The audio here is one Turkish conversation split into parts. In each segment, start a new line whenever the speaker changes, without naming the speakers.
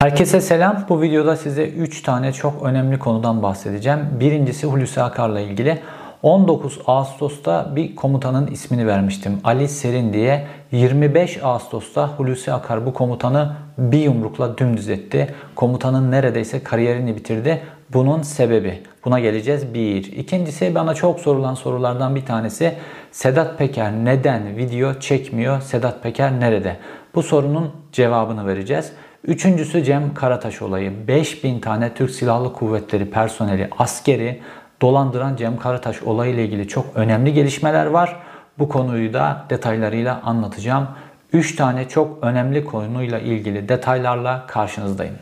Herkese selam. Bu videoda size 3 tane çok önemli konudan bahsedeceğim. Birincisi Hulusi Akar'la ilgili. 19 Ağustos'ta bir komutanın ismini vermiştim. Ali Serin diye. 25 Ağustos'ta Hulusi Akar bu komutanı bir yumrukla dümdüz etti. Komutanın neredeyse kariyerini bitirdi. Bunun sebebi. Buna geleceğiz. Bir. İkincisi bana çok sorulan sorulardan bir tanesi Sedat Peker neden video çekmiyor? Sedat Peker nerede? Bu sorunun cevabını vereceğiz. Üçüncüsü Cem Karataş olayı. 5000 tane Türk Silahlı Kuvvetleri personeli, askeri dolandıran Cem Karataş olayı ile ilgili çok önemli gelişmeler var. Bu konuyu da detaylarıyla anlatacağım. 3 tane çok önemli konuyla ilgili detaylarla karşınızdayım.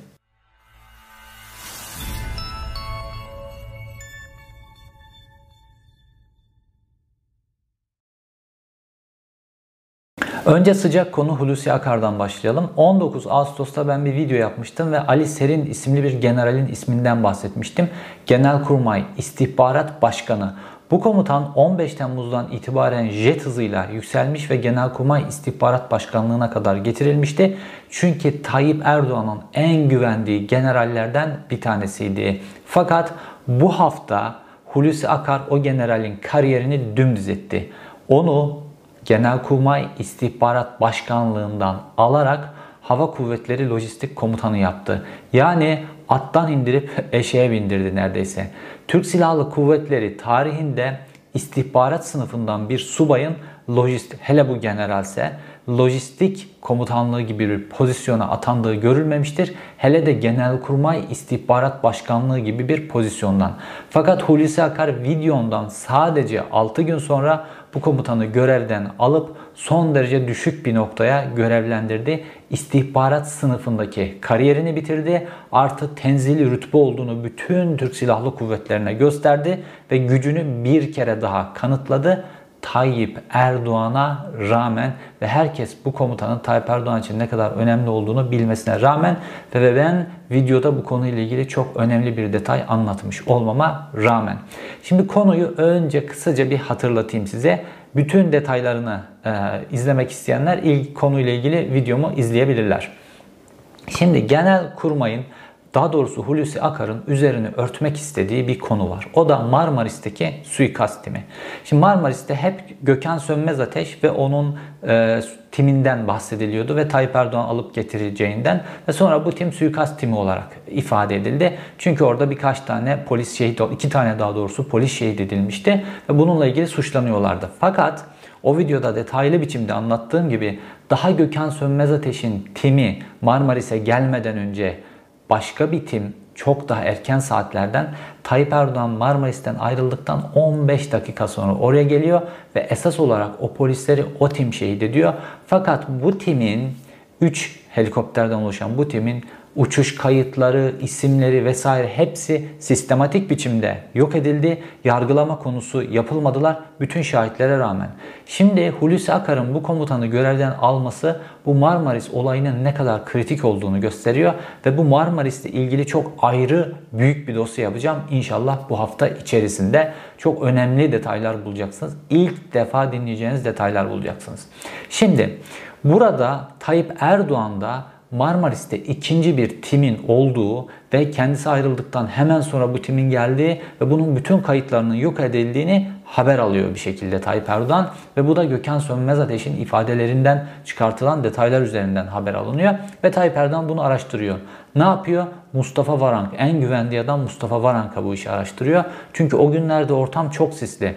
Önce sıcak konu Hulusi Akar'dan başlayalım. 19 Ağustos'ta ben bir video yapmıştım ve Ali Serin isimli bir generalin isminden bahsetmiştim. Genelkurmay İstihbarat Başkanı. Bu komutan 15 Temmuz'dan itibaren jet hızıyla yükselmiş ve Genelkurmay İstihbarat Başkanlığı'na kadar getirilmişti. Çünkü Tayyip Erdoğan'ın en güvendiği generallerden bir tanesiydi. Fakat bu hafta Hulusi Akar o generalin kariyerini dümdüz etti. Onu Genelkurmay İstihbarat Başkanlığından alarak Hava Kuvvetleri Lojistik Komutanı yaptı. Yani attan indirip eşeğe bindirdi neredeyse. Türk Silahlı Kuvvetleri tarihinde istihbarat sınıfından bir subayın lojistik, hele bu generalse lojistik komutanlığı gibi bir pozisyona atandığı görülmemiştir. Hele de Genelkurmay İstihbarat Başkanlığı gibi bir pozisyondan. Fakat Hulusi Akar videondan sadece 6 gün sonra bu komutanı görevden alıp son derece düşük bir noktaya görevlendirdi. İstihbarat sınıfındaki kariyerini bitirdi. Artı tenzili rütbe olduğunu bütün Türk Silahlı Kuvvetlerine gösterdi ve gücünü bir kere daha kanıtladı. Tayyip Erdoğan'a rağmen ve herkes bu komutanın Tayyip Erdoğan için ne kadar önemli olduğunu bilmesine rağmen ve ben videoda bu konuyla ilgili çok önemli bir detay anlatmış olmama rağmen. Şimdi konuyu önce kısaca bir hatırlatayım size. Bütün detaylarını e, izlemek isteyenler ilk konuyla ilgili videomu izleyebilirler. Şimdi genel kurmayın daha doğrusu Hulusi Akar'ın üzerini örtmek istediği bir konu var. O da Marmaris'teki suikast timi. Şimdi Marmaris'te hep Gökhan Sönmez Ateş ve onun e, timinden bahsediliyordu ve Tayyip Erdoğan alıp getireceğinden ve sonra bu tim suikast timi olarak ifade edildi. Çünkü orada birkaç tane polis şehit, iki tane daha doğrusu polis şehit edilmişti ve bununla ilgili suçlanıyorlardı. Fakat o videoda detaylı biçimde anlattığım gibi daha Gökhan Sönmez Ateş'in timi Marmaris'e gelmeden önce başka bir tim çok daha erken saatlerden Tayyip Erdoğan Marmaris'ten ayrıldıktan 15 dakika sonra oraya geliyor ve esas olarak o polisleri o tim şehit ediyor. Fakat bu timin 3 helikopterden oluşan bu timin uçuş kayıtları, isimleri vesaire hepsi sistematik biçimde yok edildi. Yargılama konusu yapılmadılar bütün şahitlere rağmen. Şimdi Hulusi Akar'ın bu komutanı görevden alması bu Marmaris olayının ne kadar kritik olduğunu gösteriyor ve bu Marmaris'le ilgili çok ayrı büyük bir dosya yapacağım. İnşallah bu hafta içerisinde çok önemli detaylar bulacaksınız. İlk defa dinleyeceğiniz detaylar bulacaksınız. Şimdi burada Tayyip Erdoğan da Marmaris'te ikinci bir timin olduğu ve kendisi ayrıldıktan hemen sonra bu timin geldiği ve bunun bütün kayıtlarının yok edildiğini haber alıyor bir şekilde Tayyip Erdoğan ve bu da Gökhan Sönmez Ateş'in ifadelerinden çıkartılan detaylar üzerinden haber alınıyor ve Tayyip Erdoğan bunu araştırıyor. Ne yapıyor? Mustafa Varank, en güvendiği adam Mustafa Varank'a bu işi araştırıyor. Çünkü o günlerde ortam çok sisli.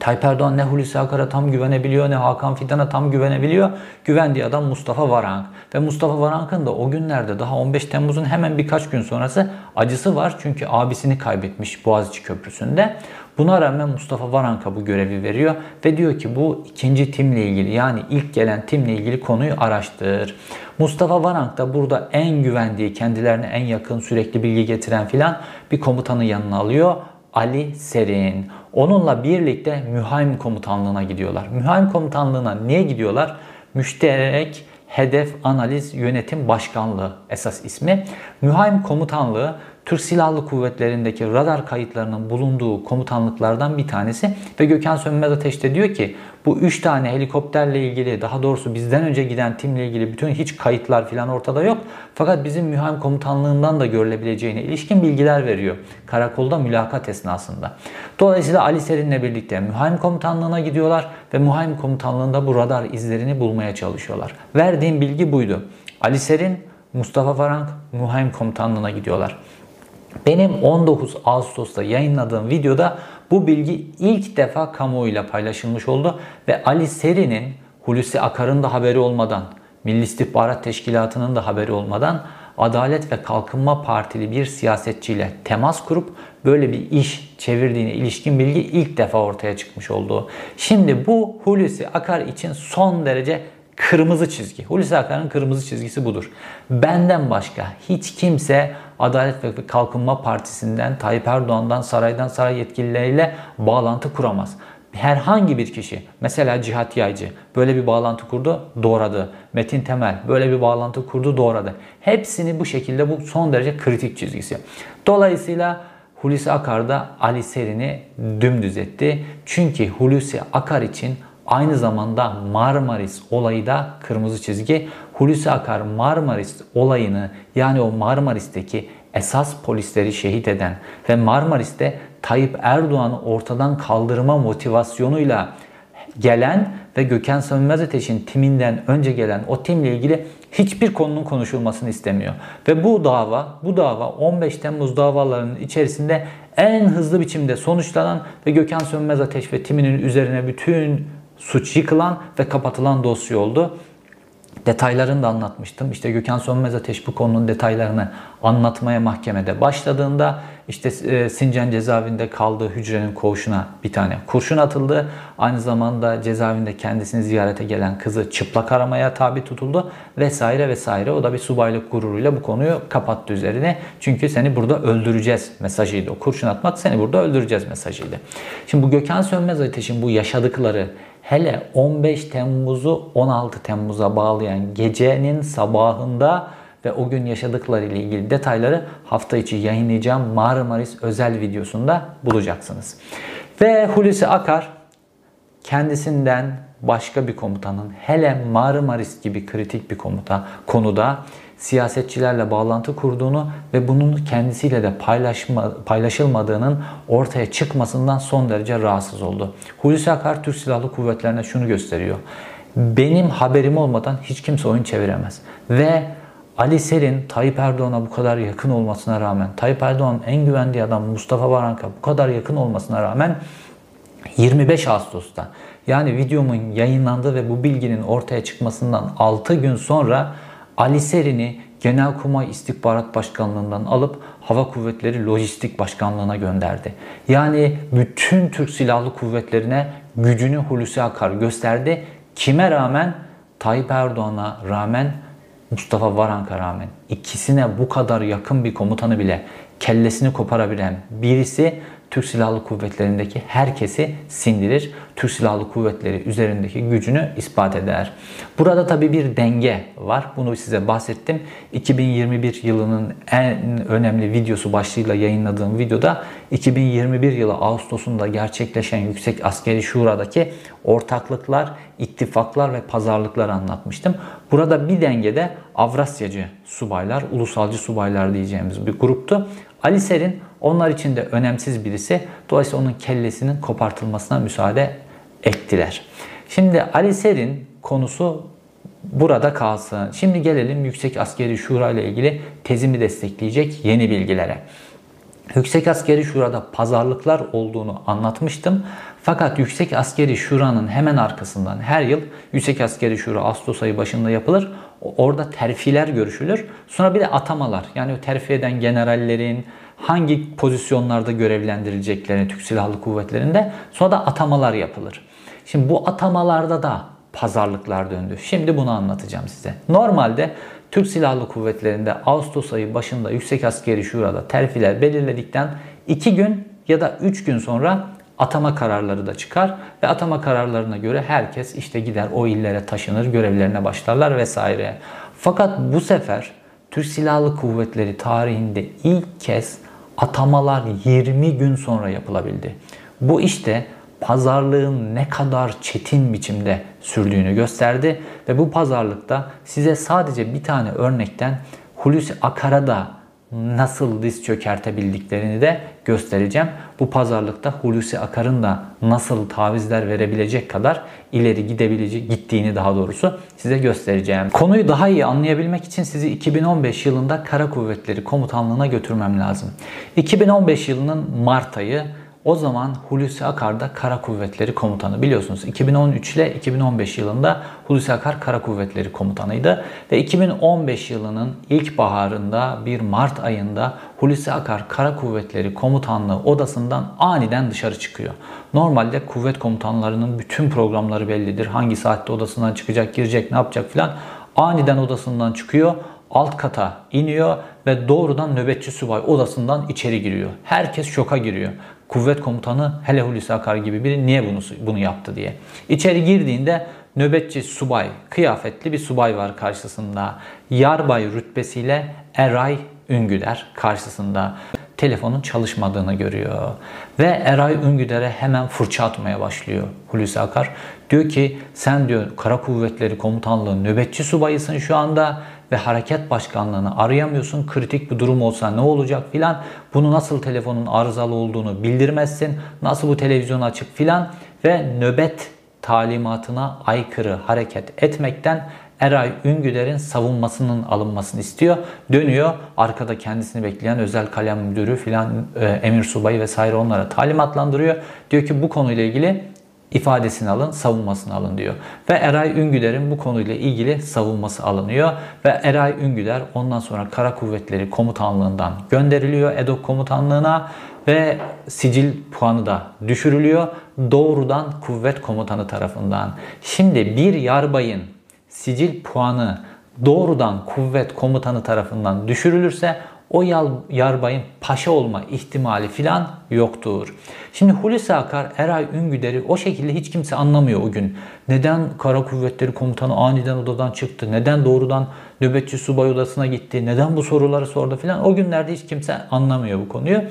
Tayyip Erdoğan ne Hulusi Akar'a tam güvenebiliyor ne Hakan Fidan'a tam güvenebiliyor. Güvendiği adam Mustafa Varank. Ve Mustafa Varank'ın da o günlerde daha 15 Temmuz'un hemen birkaç gün sonrası acısı var. Çünkü abisini kaybetmiş Boğaziçi Köprüsü'nde. Buna rağmen Mustafa Varank'a bu görevi veriyor ve diyor ki bu ikinci timle ilgili yani ilk gelen timle ilgili konuyu araştır. Mustafa Varank da burada en güvendiği, kendilerine en yakın, sürekli bilgi getiren filan bir komutanı yanına alıyor. Ali Serin. Onunla birlikte Mühaim Komutanlığı'na gidiyorlar. Mühaim Komutanlığı'na niye gidiyorlar? Müşterek Hedef Analiz Yönetim Başkanlığı esas ismi. Mühaim Komutanlığı Türk Silahlı Kuvvetleri'ndeki radar kayıtlarının bulunduğu komutanlıklardan bir tanesi ve Gökhan Sönmez Ateş diyor ki Bu 3 tane helikopterle ilgili daha doğrusu bizden önce giden timle ilgili bütün hiç kayıtlar falan ortada yok. Fakat bizim mühim komutanlığından da görülebileceğine ilişkin bilgiler veriyor. Karakolda mülakat esnasında. Dolayısıyla Ali Serin'le birlikte mühim komutanlığına gidiyorlar ve mühim komutanlığında bu radar izlerini bulmaya çalışıyorlar. Verdiğim bilgi buydu. Ali Serin, Mustafa Varank mühim komutanlığına gidiyorlar. Benim 19 Ağustos'ta yayınladığım videoda bu bilgi ilk defa kamuoyuyla paylaşılmış oldu ve Ali Seri'nin Hulusi Akar'ın da haberi olmadan, Milli İstihbarat Teşkilatı'nın da haberi olmadan Adalet ve Kalkınma Partili bir siyasetçiyle temas kurup böyle bir iş çevirdiğine ilişkin bilgi ilk defa ortaya çıkmış oldu. Şimdi bu Hulusi Akar için son derece kırmızı çizgi. Hulusi Akar'ın kırmızı çizgisi budur. Benden başka hiç kimse Adalet ve Kalkınma Partisi'nden, Tayyip Erdoğan'dan, saraydan saray yetkilileriyle bağlantı kuramaz. Herhangi bir kişi, mesela Cihat Yaycı böyle bir bağlantı kurdu, doğradı. Metin Temel böyle bir bağlantı kurdu, doğradı. Hepsini bu şekilde bu son derece kritik çizgisi. Dolayısıyla Hulusi Akar da Ali Serin'i dümdüz etti. Çünkü Hulusi Akar için Aynı zamanda Marmaris olayı da kırmızı çizgi. Hulusi Akar Marmaris olayını yani o Marmaris'teki esas polisleri şehit eden ve Marmaris'te Tayyip Erdoğan'ı ortadan kaldırma motivasyonuyla gelen ve Gökhan Sönmez Ateş'in timinden önce gelen o timle ilgili hiçbir konunun konuşulmasını istemiyor. Ve bu dava, bu dava 15 Temmuz davalarının içerisinde en hızlı biçimde sonuçlanan ve Gökhan Sönmez Ateş ve timinin üzerine bütün suç yıkılan ve kapatılan dosya oldu. Detaylarını da anlatmıştım. İşte Gökhan Sönmez Ateş bu konunun detaylarını anlatmaya mahkemede başladığında işte e, Sincan cezaevinde kaldığı hücrenin koğuşuna bir tane kurşun atıldı. Aynı zamanda cezaevinde kendisini ziyarete gelen kızı çıplak aramaya tabi tutuldu vesaire vesaire. O da bir subaylık gururuyla bu konuyu kapattı üzerine. Çünkü seni burada öldüreceğiz mesajıydı. O kurşun atmak seni burada öldüreceğiz mesajıydı. Şimdi bu Gökhan Sönmez Ateş'in bu yaşadıkları hele 15 Temmuz'u 16 Temmuz'a bağlayan gecenin sabahında ve o gün yaşadıkları ile ilgili detayları hafta içi yayınlayacağım Marmaris özel videosunda bulacaksınız. Ve Hulusi Akar kendisinden başka bir komutanın hele Marmaris gibi kritik bir komuta konuda siyasetçilerle bağlantı kurduğunu ve bunun kendisiyle de paylaşma, paylaşılmadığının ortaya çıkmasından son derece rahatsız oldu. Hulusi Akar Türk Silahlı Kuvvetlerine şunu gösteriyor. Benim haberim olmadan hiç kimse oyun çeviremez. Ve Ali Selin Tayyip Erdoğan'a bu kadar yakın olmasına rağmen, Tayyip Erdoğan'ın en güvendiği adam Mustafa Varank'a bu kadar yakın olmasına rağmen 25 Ağustos'ta yani videomun yayınlandığı ve bu bilginin ortaya çıkmasından 6 gün sonra Ali Serin'i Genelkurmay İstihbarat Başkanlığından alıp Hava Kuvvetleri Lojistik Başkanlığına gönderdi. Yani bütün Türk Silahlı Kuvvetlerine gücünü Hulusi Akar gösterdi. Kime rağmen? Tayyip Erdoğan'a rağmen Mustafa Varank'a rağmen ikisine bu kadar yakın bir komutanı bile kellesini koparabilen birisi Türk Silahlı Kuvvetleri'ndeki herkesi sindirir. Türk Silahlı Kuvvetleri üzerindeki gücünü ispat eder. Burada tabi bir denge var. Bunu size bahsettim. 2021 yılının en önemli videosu başlığıyla yayınladığım videoda 2021 yılı Ağustos'unda gerçekleşen Yüksek Askeri Şura'daki ortaklıklar, ittifaklar ve pazarlıklar anlatmıştım. Burada bir dengede Avrasyacı subaylar, ulusalcı subaylar diyeceğimiz bir gruptu. Ali Serin onlar için de önemsiz birisi. Dolayısıyla onun kellesinin kopartılmasına müsaade ettiler. Şimdi Ali Ser'in konusu burada kalsın. Şimdi gelelim Yüksek Askeri Şura ile ilgili tezimi destekleyecek yeni bilgilere. Yüksek Askeri Şura'da pazarlıklar olduğunu anlatmıştım. Fakat Yüksek Askeri Şura'nın hemen arkasından her yıl Yüksek Askeri Şura Ağustos ayı başında yapılır. Orada terfiler görüşülür. Sonra bir de atamalar. Yani terfi eden generallerin, hangi pozisyonlarda görevlendirileceklerini Türk Silahlı Kuvvetleri'nde sonra da atamalar yapılır. Şimdi bu atamalarda da pazarlıklar döndü. Şimdi bunu anlatacağım size. Normalde Türk Silahlı Kuvvetleri'nde Ağustos ayı başında Yüksek Askeri Şura'da terfiler belirledikten 2 gün ya da 3 gün sonra atama kararları da çıkar ve atama kararlarına göre herkes işte gider o illere taşınır, görevlerine başlarlar vesaire. Fakat bu sefer Türk Silahlı Kuvvetleri tarihinde ilk kez atamalar 20 gün sonra yapılabildi. Bu işte pazarlığın ne kadar çetin biçimde sürdüğünü gösterdi ve bu pazarlıkta size sadece bir tane örnekten Hulusi Akar'a da nasıl diz çökertebildiklerini de göstereceğim. Bu pazarlıkta Hulusi Akar'ın da nasıl tavizler verebilecek kadar ileri gidebilecek gittiğini daha doğrusu size göstereceğim. Konuyu daha iyi anlayabilmek için sizi 2015 yılında Kara Kuvvetleri Komutanlığı'na götürmem lazım. 2015 yılının Mart ayı o zaman Hulusi Akar da Kara Kuvvetleri Komutanı. Biliyorsunuz 2013 ile 2015 yılında Hulusi Akar Kara Kuvvetleri Komutanıydı. Ve 2015 yılının ilk baharında bir Mart ayında Hulusi Akar Kara Kuvvetleri Komutanlığı odasından aniden dışarı çıkıyor. Normalde kuvvet komutanlarının bütün programları bellidir. Hangi saatte odasından çıkacak, girecek, ne yapacak filan. Aniden odasından çıkıyor alt kata iniyor ve doğrudan nöbetçi subay odasından içeri giriyor. Herkes şoka giriyor kuvvet komutanı hele Hulusi Akar gibi biri niye bunu bunu yaptı diye. İçeri girdiğinde nöbetçi subay, kıyafetli bir subay var karşısında. Yarbay rütbesiyle Eray Üngüder karşısında telefonun çalışmadığını görüyor. Ve Eray Üngüder'e hemen fırça atmaya başlıyor Hulusi Akar. Diyor ki sen diyor Kara Kuvvetleri Komutanlığı nöbetçi subayısın şu anda ve hareket başkanlığını arayamıyorsun. Kritik bir durum olsa ne olacak filan. Bunu nasıl telefonun arızalı olduğunu bildirmezsin. Nasıl bu televizyon açık filan ve nöbet talimatına aykırı hareket etmekten Eray Üngüder'in savunmasının alınmasını istiyor. Dönüyor arkada kendisini bekleyen özel kalem müdürü filan e, emir subayı vesaire onlara talimatlandırıyor. Diyor ki bu konuyla ilgili ifadesini alın, savunmasını alın diyor. Ve Eray Üngüder'in bu konuyla ilgili savunması alınıyor. Ve Eray Üngüder ondan sonra Kara Kuvvetleri Komutanlığından gönderiliyor EDOK Komutanlığına ve sicil puanı da düşürülüyor. Doğrudan kuvvet komutanı tarafından. Şimdi bir yarbayın sicil puanı doğrudan kuvvet komutanı tarafından düşürülürse o yarbayın paşa olma ihtimali filan yoktur. Şimdi Hulusi Akar, Eray Üngüder'i o şekilde hiç kimse anlamıyor o gün. Neden Kara Kuvvetleri Komutanı aniden odadan çıktı? Neden doğrudan nöbetçi subay odasına gitti? Neden bu soruları sordu filan? O günlerde hiç kimse anlamıyor bu konuyu.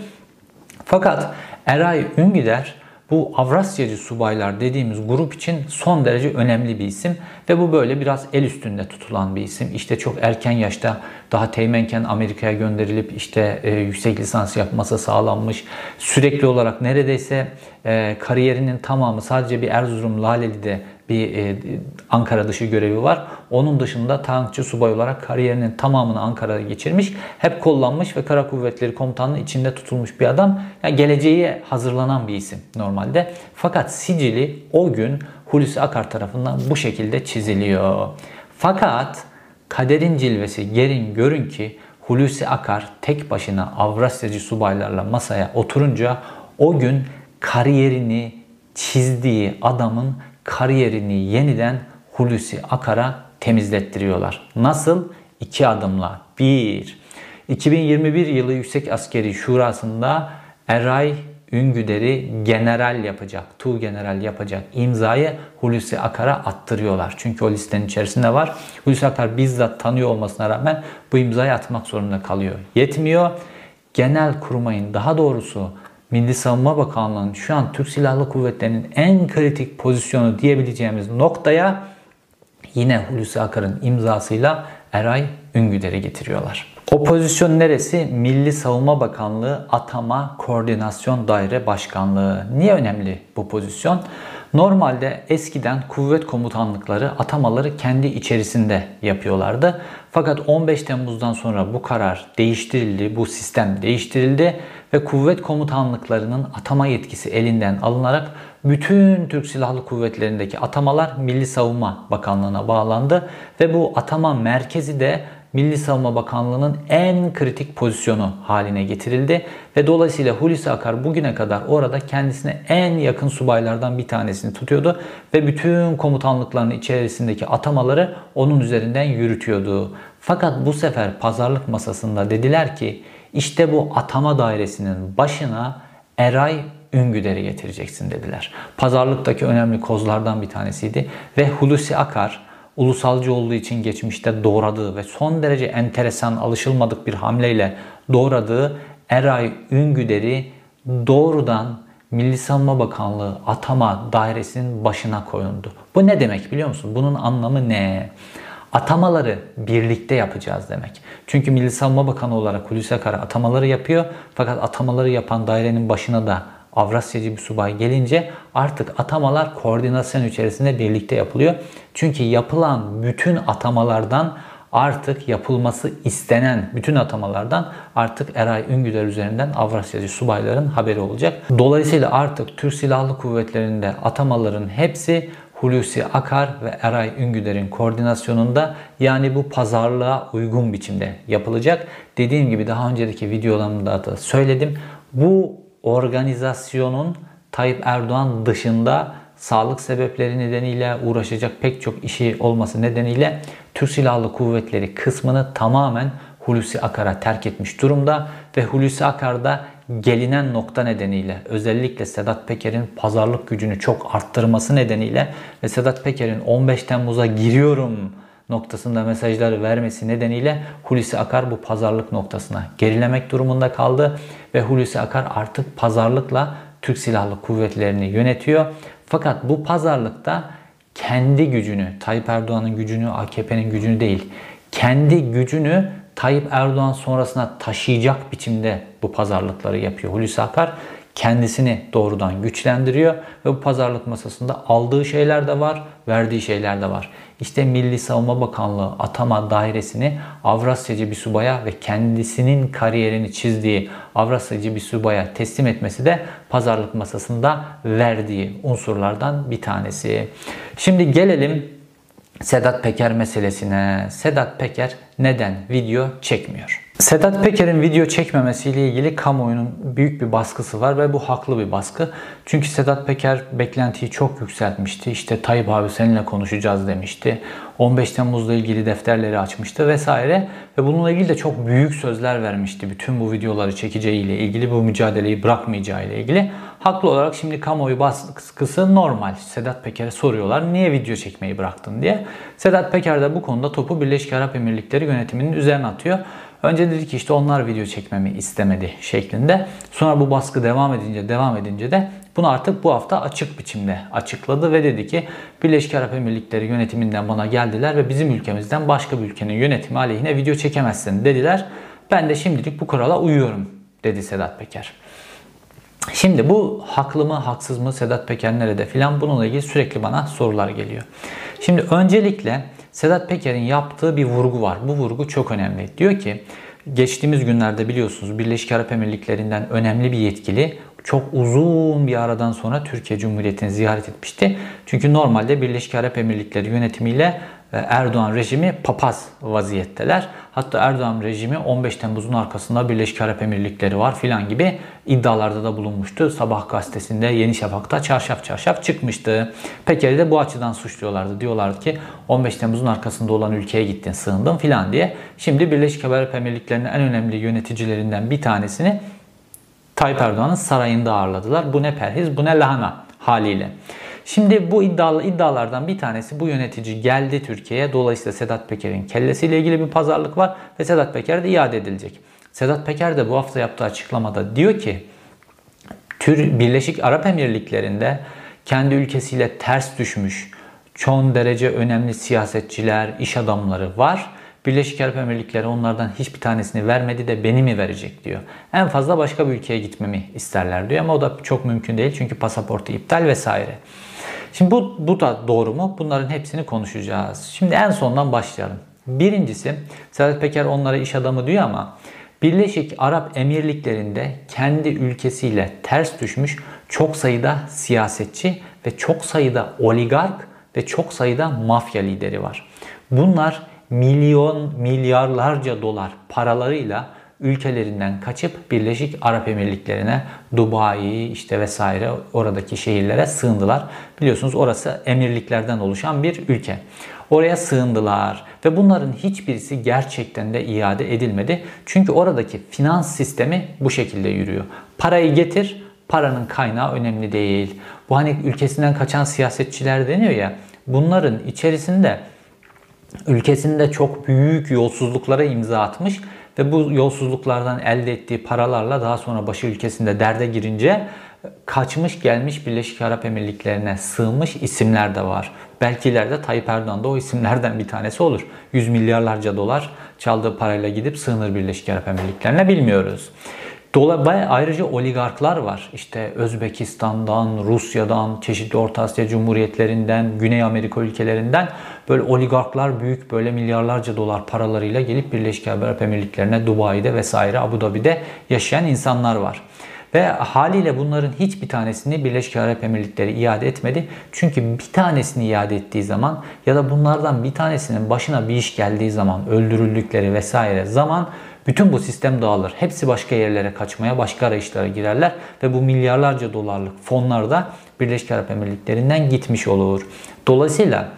Fakat Eray Üngüder bu Avrasyacı subaylar dediğimiz grup için son derece önemli bir isim ve bu böyle biraz el üstünde tutulan bir isim. İşte çok erken yaşta daha teğmenken Amerika'ya gönderilip işte e, yüksek lisans yapması sağlanmış. Sürekli olarak neredeyse e, kariyerinin tamamı sadece bir Erzurum Laleli'de bir e, Ankara dışı görevi var. Onun dışında tankçı subay olarak kariyerinin tamamını Ankara'da geçirmiş. Hep kullanmış ve Kara Kuvvetleri Komutanlığı içinde tutulmuş bir adam. Yani geleceğe hazırlanan bir isim normalde. Fakat sicili o gün Hulusi Akar tarafından bu şekilde çiziliyor. Fakat kaderin cilvesi gelin görün ki Hulusi Akar tek başına Avrasyacı subaylarla masaya oturunca o gün kariyerini çizdiği adamın kariyerini yeniden Hulusi Akar'a temizlettiriyorlar. Nasıl? İki adımla. Bir, 2021 yılı Yüksek Askeri Şurası'nda Eray Üngüder'i general yapacak, tu general yapacak imzayı Hulusi Akar'a attırıyorlar. Çünkü o listenin içerisinde var. Hulusi Akar bizzat tanıyor olmasına rağmen bu imzayı atmak zorunda kalıyor. Yetmiyor. Genel kurmayın daha doğrusu Milli Savunma Bakanlığı'nın şu an Türk Silahlı Kuvvetleri'nin en kritik pozisyonu diyebileceğimiz noktaya yine Hulusi Akar'ın imzasıyla Eray Üngüder'i getiriyorlar. O pozisyon neresi? Milli Savunma Bakanlığı Atama Koordinasyon Daire Başkanlığı. Niye önemli bu pozisyon? Normalde eskiden kuvvet komutanlıkları atamaları kendi içerisinde yapıyorlardı. Fakat 15 Temmuz'dan sonra bu karar değiştirildi, bu sistem değiştirildi ve kuvvet komutanlıklarının atama yetkisi elinden alınarak bütün Türk Silahlı Kuvvetleri'ndeki atamalar Milli Savunma Bakanlığı'na bağlandı ve bu atama merkezi de Milli Savunma Bakanlığı'nın en kritik pozisyonu haline getirildi ve dolayısıyla Hulusi Akar bugüne kadar orada kendisine en yakın subaylardan bir tanesini tutuyordu ve bütün komutanlıkların içerisindeki atamaları onun üzerinden yürütüyordu. Fakat bu sefer pazarlık masasında dediler ki işte bu atama dairesinin başına Eray Üngüder'i getireceksin dediler. Pazarlıktaki önemli kozlardan bir tanesiydi ve Hulusi Akar ulusalcı olduğu için geçmişte doğradığı ve son derece enteresan alışılmadık bir hamleyle doğradığı Eray Üngüder'i doğrudan Milli Savunma Bakanlığı atama dairesinin başına koyuldu. Bu ne demek biliyor musun? Bunun anlamı ne? Atamaları birlikte yapacağız demek. Çünkü Milli Savunma Bakanı olarak Hulusi Akar atamaları yapıyor. Fakat atamaları yapan dairenin başına da Avrasyacı bir subay gelince artık atamalar koordinasyon içerisinde birlikte yapılıyor. Çünkü yapılan bütün atamalardan artık yapılması istenen bütün atamalardan artık Eray Üngüder üzerinden Avrasyacı subayların haberi olacak. Dolayısıyla artık Türk Silahlı Kuvvetleri'nde atamaların hepsi Hulusi Akar ve Eray Üngüder'in koordinasyonunda yani bu pazarlığa uygun biçimde yapılacak. Dediğim gibi daha önceki videolarımda da söyledim. Bu organizasyonun Tayyip Erdoğan dışında sağlık sebepleri nedeniyle uğraşacak pek çok işi olması nedeniyle Türk Silahlı Kuvvetleri kısmını tamamen Hulusi Akar'a terk etmiş durumda ve Hulusi Akar da gelinen nokta nedeniyle özellikle Sedat Peker'in pazarlık gücünü çok arttırması nedeniyle ve Sedat Peker'in 15 Temmuz'a giriyorum noktasında mesajları vermesi nedeniyle Hulusi Akar bu pazarlık noktasına gerilemek durumunda kaldı ve Hulusi Akar artık pazarlıkla Türk Silahlı Kuvvetleri'ni yönetiyor. Fakat bu pazarlıkta kendi gücünü, Tayyip Erdoğan'ın gücünü, AKP'nin gücünü değil, kendi gücünü Tayyip Erdoğan sonrasına taşıyacak biçimde bu pazarlıkları yapıyor. Hulusi Akar kendisini doğrudan güçlendiriyor ve bu pazarlık masasında aldığı şeyler de var, verdiği şeyler de var. İşte Milli Savunma Bakanlığı atama dairesini Avrasyacı bir subaya ve kendisinin kariyerini çizdiği Avrasyacı bir subaya teslim etmesi de pazarlık masasında verdiği unsurlardan bir tanesi. Şimdi gelelim Sedat Peker meselesine. Sedat Peker neden video çekmiyor? Sedat Peker'in video çekmemesiyle ilgili kamuoyunun büyük bir baskısı var ve bu haklı bir baskı. Çünkü Sedat Peker beklentiyi çok yükseltmişti. İşte Tayyip abi seninle konuşacağız demişti. 15 Temmuz'la ilgili defterleri açmıştı vesaire. Ve bununla ilgili de çok büyük sözler vermişti. Bütün bu videoları çekeceğiyle ilgili, bu mücadeleyi bırakmayacağı ile ilgili. Haklı olarak şimdi kamuoyu baskısı normal. Sedat Peker'e soruyorlar niye video çekmeyi bıraktın diye. Sedat Peker de bu konuda topu Birleşik Arap Emirlikleri yönetiminin üzerine atıyor. Önce dedi ki işte onlar video çekmemi istemedi şeklinde. Sonra bu baskı devam edince devam edince de bunu artık bu hafta açık biçimde açıkladı ve dedi ki Birleşik Arap Emirlikleri yönetiminden bana geldiler ve bizim ülkemizden başka bir ülkenin yönetimi aleyhine video çekemezsin dediler. Ben de şimdilik bu kurala uyuyorum dedi Sedat Peker. Şimdi bu haklı mı haksız mı Sedat Peker nerede filan bununla ilgili sürekli bana sorular geliyor. Şimdi öncelikle Sedat Peker'in yaptığı bir vurgu var. Bu vurgu çok önemli. Diyor ki geçtiğimiz günlerde biliyorsunuz Birleşik Arap Emirlikleri'nden önemli bir yetkili çok uzun bir aradan sonra Türkiye Cumhuriyeti'ni ziyaret etmişti. Çünkü normalde Birleşik Arap Emirlikleri yönetimiyle Erdoğan rejimi papaz vaziyetteler. Hatta Erdoğan rejimi 15 Temmuz'un arkasında Birleşik Arap Emirlikleri var filan gibi iddialarda da bulunmuştu. Sabah gazetesinde Yeni Şafak'ta çarşaf çarşaf çıkmıştı. Peker'i de bu açıdan suçluyorlardı. Diyorlardı ki 15 Temmuz'un arkasında olan ülkeye gittin sığındın filan diye. Şimdi Birleşik Arap Emirlikleri'nin en önemli yöneticilerinden bir tanesini Tayyip Erdoğan'ın sarayında ağırladılar. Bu ne perhiz bu ne lahana haliyle. Şimdi bu iddialı iddialardan bir tanesi bu yönetici geldi Türkiye'ye. Dolayısıyla Sedat Peker'in kellesiyle ilgili bir pazarlık var ve Sedat Peker de iade edilecek. Sedat Peker de bu hafta yaptığı açıklamada diyor ki Tür Birleşik Arap Emirlikleri'nde kendi ülkesiyle ters düşmüş çok derece önemli siyasetçiler, iş adamları var Birleşik Arap Emirlikleri onlardan hiçbir tanesini vermedi de beni mi verecek diyor. En fazla başka bir ülkeye gitmemi isterler diyor ama o da çok mümkün değil çünkü pasaportu iptal vesaire. Şimdi bu, bu da doğru mu? Bunların hepsini konuşacağız. Şimdi en sondan başlayalım. Birincisi Sedat Peker onlara iş adamı diyor ama Birleşik Arap Emirlikleri'nde kendi ülkesiyle ters düşmüş çok sayıda siyasetçi ve çok sayıda oligark ve çok sayıda mafya lideri var. Bunlar milyon milyarlarca dolar paralarıyla ülkelerinden kaçıp Birleşik Arap Emirlikleri'ne, Dubai işte vesaire oradaki şehirlere sığındılar. Biliyorsunuz orası emirliklerden oluşan bir ülke. Oraya sığındılar ve bunların hiçbirisi gerçekten de iade edilmedi. Çünkü oradaki finans sistemi bu şekilde yürüyor. Parayı getir, paranın kaynağı önemli değil. Bu hani ülkesinden kaçan siyasetçiler deniyor ya, bunların içerisinde ülkesinde çok büyük yolsuzluklara imza atmış ve bu yolsuzluklardan elde ettiği paralarla daha sonra başı ülkesinde derde girince kaçmış gelmiş Birleşik Arap Emirlikleri'ne sığmış isimler de var. Belki ileride Tayyip Erdoğan da o isimlerden bir tanesi olur. Yüz milyarlarca dolar çaldığı parayla gidip sığınır Birleşik Arap Emirlikleri'ne bilmiyoruz. Dolayısıyla ayrıca oligarklar var. İşte Özbekistan'dan, Rusya'dan, çeşitli Orta Asya Cumhuriyetlerinden, Güney Amerika ülkelerinden böyle oligarklar büyük böyle milyarlarca dolar paralarıyla gelip Birleşik Arap Emirlikleri'ne, Dubai'de vesaire Abu Dhabi'de yaşayan insanlar var. Ve haliyle bunların hiçbir tanesini Birleşik Arap Emirlikleri iade etmedi. Çünkü bir tanesini iade ettiği zaman ya da bunlardan bir tanesinin başına bir iş geldiği zaman öldürüldükleri vesaire zaman bütün bu sistem dağılır. Hepsi başka yerlere kaçmaya, başka arayışlara girerler ve bu milyarlarca dolarlık fonlar da Birleşik Arap Emirlikleri'nden gitmiş olur. Dolayısıyla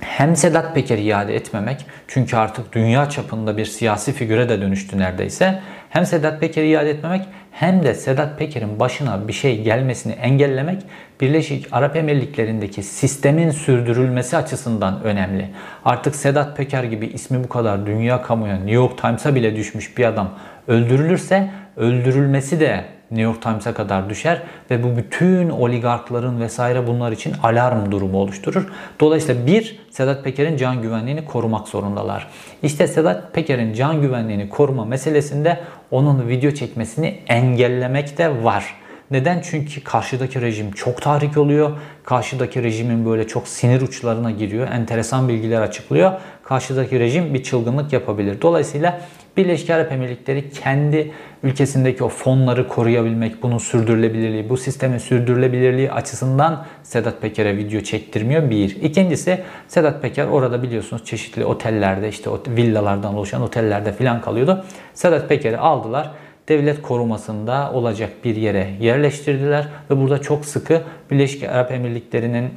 hem Sedat Peker'i iade etmemek çünkü artık dünya çapında bir siyasi figüre de dönüştü neredeyse. Hem Sedat Peker'i iade etmemek hem de Sedat Peker'in başına bir şey gelmesini engellemek Birleşik Arap Emirlikleri'ndeki sistemin sürdürülmesi açısından önemli. Artık Sedat Peker gibi ismi bu kadar dünya kamuoyuna New York Times'a bile düşmüş bir adam öldürülürse öldürülmesi de New York Times'a kadar düşer ve bu bütün oligarkların vesaire bunlar için alarm durumu oluşturur. Dolayısıyla bir, Sedat Peker'in can güvenliğini korumak zorundalar. İşte Sedat Peker'in can güvenliğini koruma meselesinde onun video çekmesini engellemek de var. Neden? Çünkü karşıdaki rejim çok tahrik oluyor. Karşıdaki rejimin böyle çok sinir uçlarına giriyor. Enteresan bilgiler açıklıyor. Karşıdaki rejim bir çılgınlık yapabilir. Dolayısıyla Birleşik Arap Emirlikleri kendi ülkesindeki o fonları koruyabilmek, bunun sürdürülebilirliği, bu sistemin sürdürülebilirliği açısından Sedat Peker'e video çektirmiyor bir. İkincisi Sedat Peker orada biliyorsunuz çeşitli otellerde işte villalardan oluşan otellerde filan kalıyordu. Sedat Peker'i aldılar devlet korumasında olacak bir yere yerleştirdiler ve burada çok sıkı Birleşik Arap Emirlikleri'nin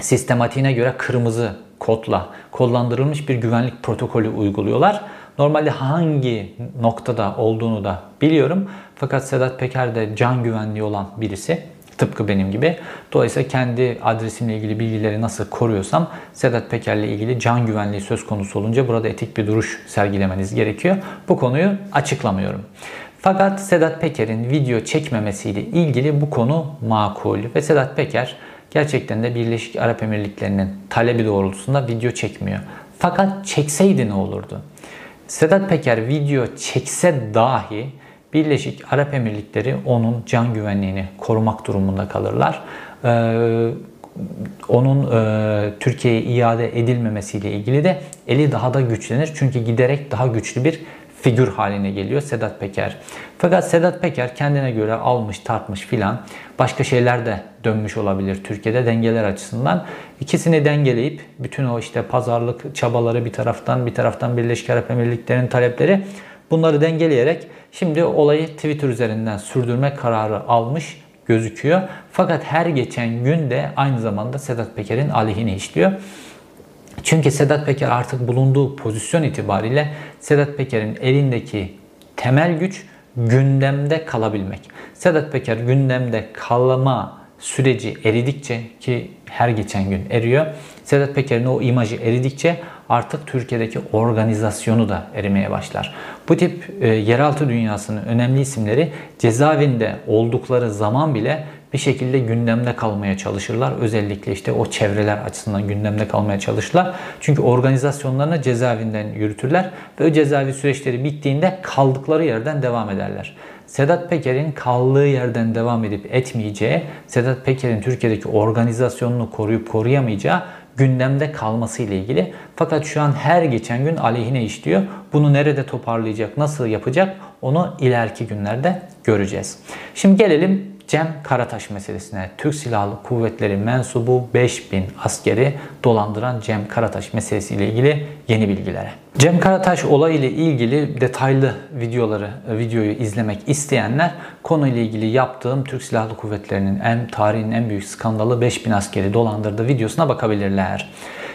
sistematiğine göre kırmızı kodla kodlandırılmış bir güvenlik protokolü uyguluyorlar. Normalde hangi noktada olduğunu da biliyorum. Fakat Sedat Peker de can güvenliği olan birisi. Tıpkı benim gibi. Dolayısıyla kendi adresimle ilgili bilgileri nasıl koruyorsam Sedat Peker'le ilgili can güvenliği söz konusu olunca burada etik bir duruş sergilemeniz gerekiyor. Bu konuyu açıklamıyorum. Fakat Sedat Peker'in video çekmemesiyle ilgili bu konu makul ve Sedat Peker gerçekten de Birleşik Arap Emirlikleri'nin talebi doğrultusunda video çekmiyor. Fakat çekseydi ne olurdu? Sedat Peker video çekse dahi Birleşik Arap Emirlikleri onun can güvenliğini korumak durumunda kalırlar. Ee, onun e, Türkiye'ye iade edilmemesiyle ilgili de eli daha da güçlenir. Çünkü giderek daha güçlü bir figür haline geliyor Sedat Peker. Fakat Sedat Peker kendine göre almış tartmış filan başka şeyler de dönmüş olabilir Türkiye'de dengeler açısından. İkisini dengeleyip bütün o işte pazarlık çabaları bir taraftan bir taraftan Birleşik Arap Emirlikleri'nin talepleri bunları dengeleyerek şimdi olayı Twitter üzerinden sürdürme kararı almış gözüküyor. Fakat her geçen gün de aynı zamanda Sedat Peker'in aleyhine işliyor. Çünkü Sedat Peker artık bulunduğu pozisyon itibariyle Sedat Peker'in elindeki temel güç gündemde kalabilmek. Sedat Peker gündemde kalma süreci eridikçe ki her geçen gün eriyor. Sedat Peker'in o imajı eridikçe artık Türkiye'deki organizasyonu da erimeye başlar. Bu tip e, yeraltı dünyasının önemli isimleri cezaevinde oldukları zaman bile bir şekilde gündemde kalmaya çalışırlar. Özellikle işte o çevreler açısından gündemde kalmaya çalışırlar. Çünkü organizasyonlarını cezaevinden yürütürler ve o cezaevi süreçleri bittiğinde kaldıkları yerden devam ederler. Sedat Peker'in kaldığı yerden devam edip etmeyeceği, Sedat Peker'in Türkiye'deki organizasyonunu koruyup koruyamayacağı gündemde kalması ile ilgili. Fakat şu an her geçen gün aleyhine işliyor. Bunu nerede toparlayacak, nasıl yapacak onu ileriki günlerde göreceğiz. Şimdi gelelim Cem Karataş meselesine Türk Silahlı Kuvvetleri mensubu 5000 askeri dolandıran Cem Karataş meselesiyle ilgili yeni bilgilere. Cem Karataş olayıyla ilgili detaylı videoları, videoyu izlemek isteyenler konuyla ilgili yaptığım Türk Silahlı Kuvvetleri'nin en tarihin en büyük skandalı 5000 askeri dolandırdığı videosuna bakabilirler.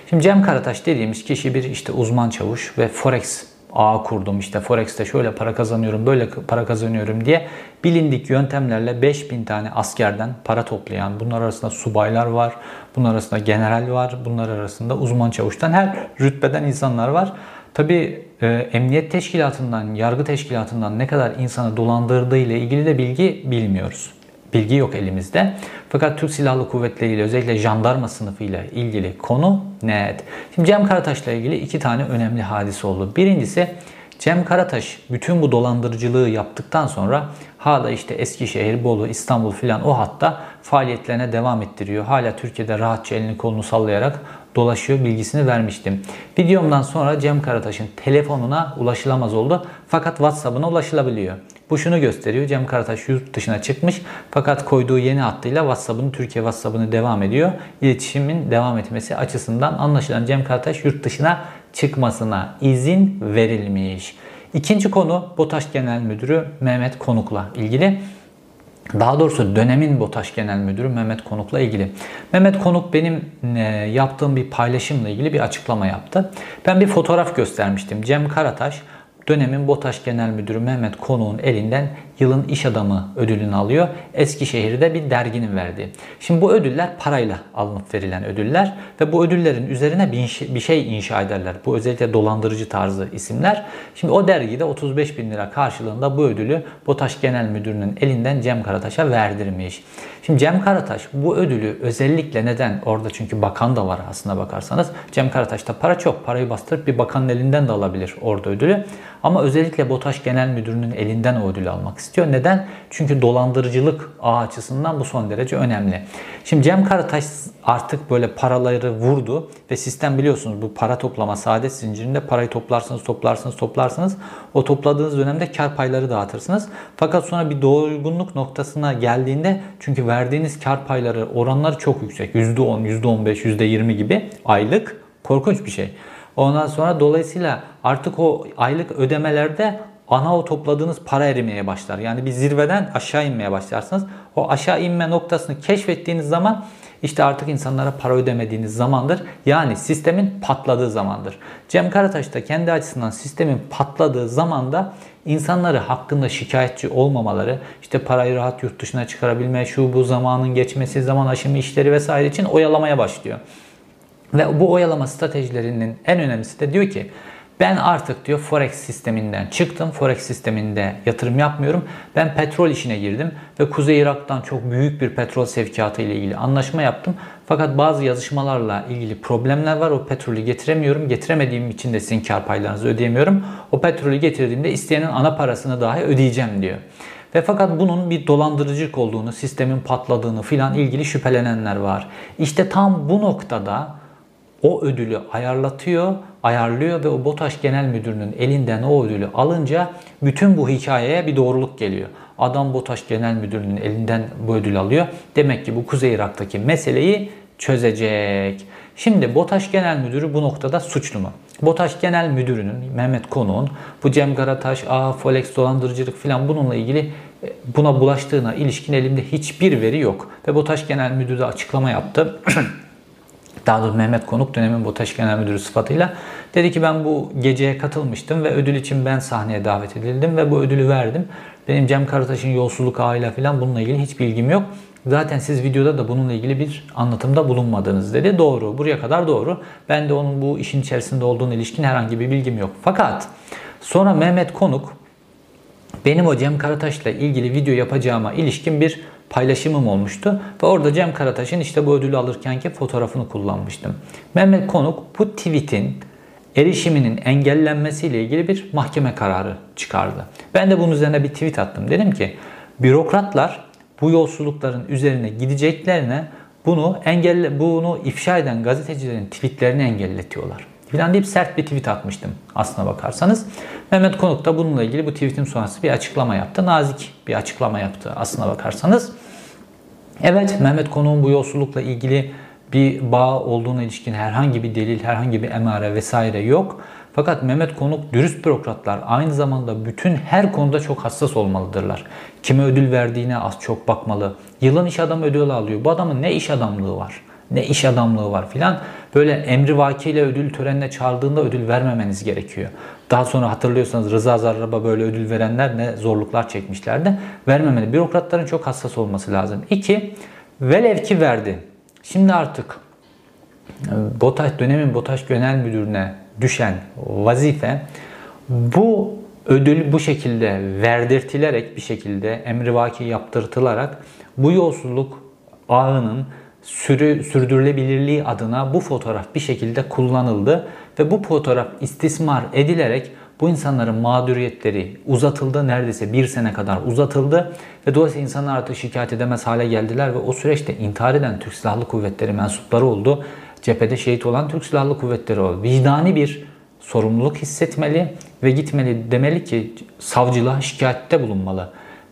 Şimdi Cem Karataş dediğimiz kişi bir işte uzman çavuş ve Forex ağ kurdum işte Forex'te şöyle para kazanıyorum böyle para kazanıyorum diye bilindik yöntemlerle 5000 tane askerden para toplayan bunlar arasında subaylar var, bunlar arasında general var, bunlar arasında uzman çavuştan her rütbeden insanlar var. Tabi e, emniyet teşkilatından, yargı teşkilatından ne kadar insanı dolandırdığı ile ilgili de bilgi bilmiyoruz. Bilgi yok elimizde. Fakat Türk Silahlı Kuvvetleri ile özellikle jandarma sınıfıyla ilgili konu net. Şimdi Cem Karataş'la ilgili iki tane önemli hadise oldu. Birincisi Cem Karataş bütün bu dolandırıcılığı yaptıktan sonra hala işte Eskişehir, Bolu, İstanbul filan o hatta faaliyetlerine devam ettiriyor. Hala Türkiye'de rahatça elini kolunu sallayarak dolaşıyor bilgisini vermiştim. Videomdan sonra Cem Karataş'ın telefonuna ulaşılamaz oldu fakat WhatsApp'ına ulaşılabiliyor. Bu şunu gösteriyor. Cem Karataş yurt dışına çıkmış fakat koyduğu yeni hattıyla WhatsApp'ını Türkiye WhatsApp'ını devam ediyor. İletişimin devam etmesi açısından anlaşılan Cem Karataş yurt dışına çıkmasına izin verilmiş. İkinci konu BOTAŞ Genel Müdürü Mehmet Konuk'la ilgili. Daha doğrusu dönemin BOTAŞ Genel Müdürü Mehmet Konuk'la ilgili. Mehmet Konuk benim e, yaptığım bir paylaşımla ilgili bir açıklama yaptı. Ben bir fotoğraf göstermiştim. Cem Karataş dönemin BOTAŞ Genel Müdürü Mehmet Konuk'un elinden yılın iş adamı ödülünü alıyor. Eskişehir'de bir derginin verdiği. Şimdi bu ödüller parayla alınıp verilen ödüller ve bu ödüllerin üzerine bir şey inşa ederler. Bu özellikle dolandırıcı tarzı isimler. Şimdi o dergide 35 bin lira karşılığında bu ödülü BOTAŞ Genel Müdürü'nün elinden Cem Karataş'a verdirmiş. Şimdi Cem Karataş bu ödülü özellikle neden orada çünkü bakan da var aslında bakarsanız. Cem Karataş'ta para çok. Parayı bastırıp bir bakanın elinden de alabilir orada ödülü. Ama özellikle BOTAŞ Genel Müdürü'nün elinden o ödülü almak. Neden? Çünkü dolandırıcılık ağ açısından bu son derece önemli. Şimdi Cem Karataş artık böyle paraları vurdu ve sistem biliyorsunuz bu para toplama saadet zincirinde parayı toplarsınız toplarsınız toplarsınız. O topladığınız dönemde kar payları dağıtırsınız. Fakat sonra bir doygunluk noktasına geldiğinde çünkü verdiğiniz kar payları oranları çok yüksek. %10, %15, %20 gibi aylık korkunç bir şey. Ondan sonra dolayısıyla artık o aylık ödemelerde ana o topladığınız para erimeye başlar. Yani bir zirveden aşağı inmeye başlarsınız. O aşağı inme noktasını keşfettiğiniz zaman işte artık insanlara para ödemediğiniz zamandır. Yani sistemin patladığı zamandır. Cem Karataş da kendi açısından sistemin patladığı zamanda insanları hakkında şikayetçi olmamaları, işte parayı rahat yurt dışına çıkarabilme, şu bu zamanın geçmesi, zaman aşımı işleri vesaire için oyalamaya başlıyor. Ve bu oyalama stratejilerinin en önemlisi de diyor ki ben artık diyor Forex sisteminden çıktım. Forex sisteminde yatırım yapmıyorum. Ben petrol işine girdim ve Kuzey Irak'tan çok büyük bir petrol sevkiyatı ile ilgili anlaşma yaptım. Fakat bazı yazışmalarla ilgili problemler var. O petrolü getiremiyorum. Getiremediğim için de sizin kar paylarınızı ödeyemiyorum. O petrolü getirdiğimde isteyenin ana parasını dahi ödeyeceğim diyor. Ve fakat bunun bir dolandırıcılık olduğunu, sistemin patladığını filan ilgili şüphelenenler var. İşte tam bu noktada o ödülü ayarlatıyor, ayarlıyor ve o BOTAŞ Genel Müdürü'nün elinden o ödülü alınca bütün bu hikayeye bir doğruluk geliyor. Adam BOTAŞ Genel Müdürü'nün elinden bu ödülü alıyor. Demek ki bu Kuzey Irak'taki meseleyi çözecek. Şimdi BOTAŞ Genel Müdürü bu noktada suçlu mu? BOTAŞ Genel Müdürü'nün Mehmet Konuk'un bu Cem Karataş, A, Folex dolandırıcılık filan bununla ilgili e, buna bulaştığına ilişkin elimde hiçbir veri yok. Ve BOTAŞ Genel Müdürü de açıklama yaptı. daha doğrusu Mehmet Konuk dönemin BOTAŞ Genel Müdürü sıfatıyla dedi ki ben bu geceye katılmıştım ve ödül için ben sahneye davet edildim ve bu ödülü verdim. Benim Cem Karataş'ın yolsuzluk ağıyla falan bununla ilgili hiç bilgim yok. Zaten siz videoda da bununla ilgili bir anlatımda bulunmadınız dedi. Doğru. Buraya kadar doğru. Ben de onun bu işin içerisinde olduğunu ilişkin herhangi bir bilgim yok. Fakat sonra Mehmet Konuk benim o Cem Karataş'la ilgili video yapacağıma ilişkin bir paylaşımım olmuştu. Ve orada Cem Karataş'ın işte bu ödülü alırkenki fotoğrafını kullanmıştım. Mehmet Konuk bu tweet'in erişiminin engellenmesiyle ilgili bir mahkeme kararı çıkardı. Ben de bunun üzerine bir tweet attım. Dedim ki bürokratlar bu yolsuzlukların üzerine gideceklerine bunu engelle bunu ifşa eden gazetecilerin tweetlerini engelletiyorlar. Filan deyip sert bir tweet atmıştım aslına bakarsanız. Mehmet Konuk da bununla ilgili bu tweetin sonrası bir açıklama yaptı. Nazik bir açıklama yaptı aslına bakarsanız. Evet Mehmet Konuk'un bu yolsuzlukla ilgili bir bağ olduğuna ilişkin herhangi bir delil, herhangi bir emare vesaire yok. Fakat Mehmet Konuk dürüst bürokratlar aynı zamanda bütün her konuda çok hassas olmalıdırlar. Kime ödül verdiğine az çok bakmalı. Yılın iş adamı ödülü alıyor. Bu adamın ne iş adamlığı var? Ne iş adamlığı var filan. Böyle emri vakiyle ödül törenine çağırdığında ödül vermemeniz gerekiyor. Daha sonra hatırlıyorsanız Rıza Zarrab'a böyle ödül verenler ne zorluklar çekmişlerdi. Vermemeli. Bürokratların çok hassas olması lazım. İki, velev ki verdi. Şimdi artık e, BOTAŞ dönemin BOTAŞ Genel Müdürü'ne düşen vazife Bu ödül bu şekilde verdirtilerek bir şekilde emrivaki yaptırtılarak bu yolsuzluk ağının sürü, sürdürülebilirliği adına bu fotoğraf bir şekilde kullanıldı ve bu fotoğraf istismar edilerek bu insanların mağduriyetleri uzatıldı. Neredeyse bir sene kadar uzatıldı. Ve dolayısıyla insanlar artık şikayet edemez hale geldiler ve o süreçte intihar eden Türk Silahlı Kuvvetleri mensupları oldu. Cephede şehit olan Türk Silahlı Kuvvetleri oldu. Vicdani bir sorumluluk hissetmeli ve gitmeli demeli ki savcılığa şikayette bulunmalı.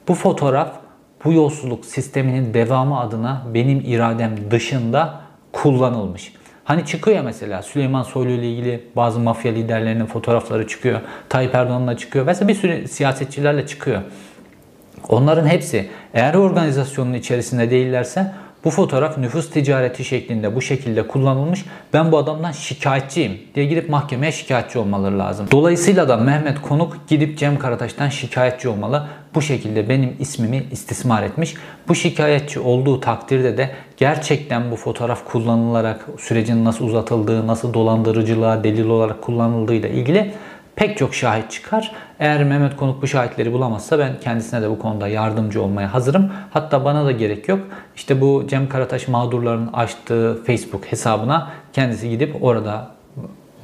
Bu fotoğraf bu yolsuzluk sisteminin devamı adına benim iradem dışında kullanılmış. Hani çıkıyor ya mesela Süleyman Soylu ile ilgili bazı mafya liderlerinin fotoğrafları çıkıyor. Tayyip Erdoğan'la çıkıyor. Mesela bir sürü siyasetçilerle çıkıyor. Onların hepsi eğer organizasyonun içerisinde değillerse bu fotoğraf nüfus ticareti şeklinde bu şekilde kullanılmış. Ben bu adamdan şikayetçiyim diye gidip mahkemeye şikayetçi olmaları lazım. Dolayısıyla da Mehmet Konuk gidip Cem Karataş'tan şikayetçi olmalı. Bu şekilde benim ismimi istismar etmiş. Bu şikayetçi olduğu takdirde de gerçekten bu fotoğraf kullanılarak sürecin nasıl uzatıldığı, nasıl dolandırıcılığa delil olarak kullanıldığıyla ilgili pek çok şahit çıkar. Eğer Mehmet Konuk bu şahitleri bulamazsa ben kendisine de bu konuda yardımcı olmaya hazırım. Hatta bana da gerek yok. İşte bu Cem Karataş mağdurların açtığı Facebook hesabına kendisi gidip orada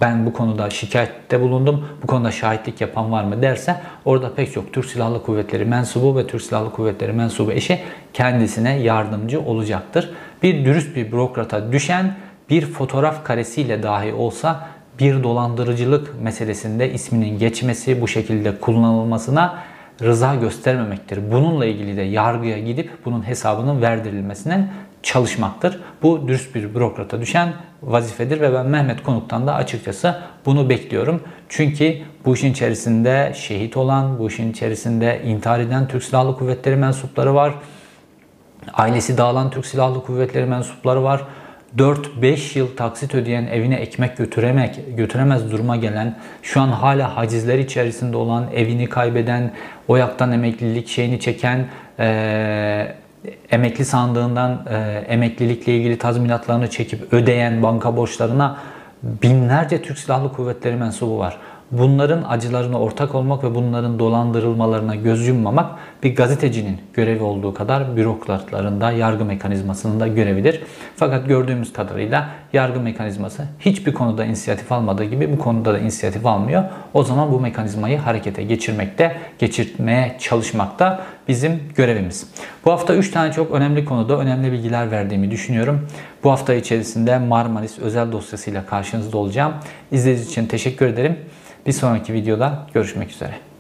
ben bu konuda şikayette bulundum, bu konuda şahitlik yapan var mı derse orada pek çok Türk Silahlı Kuvvetleri mensubu ve Türk Silahlı Kuvvetleri mensubu eşi kendisine yardımcı olacaktır. Bir dürüst bir bürokrata düşen bir fotoğraf karesiyle dahi olsa bir dolandırıcılık meselesinde isminin geçmesi, bu şekilde kullanılmasına rıza göstermemektir. Bununla ilgili de yargıya gidip bunun hesabının verdirilmesine çalışmaktır. Bu dürüst bir bürokrata düşen vazifedir ve ben Mehmet Konuk'tan da açıkçası bunu bekliyorum. Çünkü bu işin içerisinde şehit olan, bu işin içerisinde intihar eden Türk Silahlı Kuvvetleri mensupları var. Ailesi dağılan Türk Silahlı Kuvvetleri mensupları var. 4-5 yıl taksit ödeyen evine ekmek götüremek, götüremez duruma gelen, şu an hala hacizler içerisinde olan, evini kaybeden, oyaktan emeklilik şeyini çeken, e, emekli sandığından e, emeklilikle ilgili tazminatlarını çekip ödeyen banka borçlarına binlerce Türk Silahlı Kuvvetleri mensubu var. Bunların acılarına ortak olmak ve bunların dolandırılmalarına göz yummamak bir gazetecinin görevi olduğu kadar bürokratların da yargı mekanizmasının da görevidir. Fakat gördüğümüz kadarıyla yargı mekanizması hiçbir konuda inisiyatif almadığı gibi bu konuda da inisiyatif almıyor. O zaman bu mekanizmayı harekete geçirmekte, geçirmeye çalışmakta bizim görevimiz. Bu hafta 3 tane çok önemli konuda önemli bilgiler verdiğimi düşünüyorum. Bu hafta içerisinde Marmaris özel dosyasıyla karşınızda olacağım. İzlediğiniz için teşekkür ederim. Bir sonraki videoda görüşmek üzere.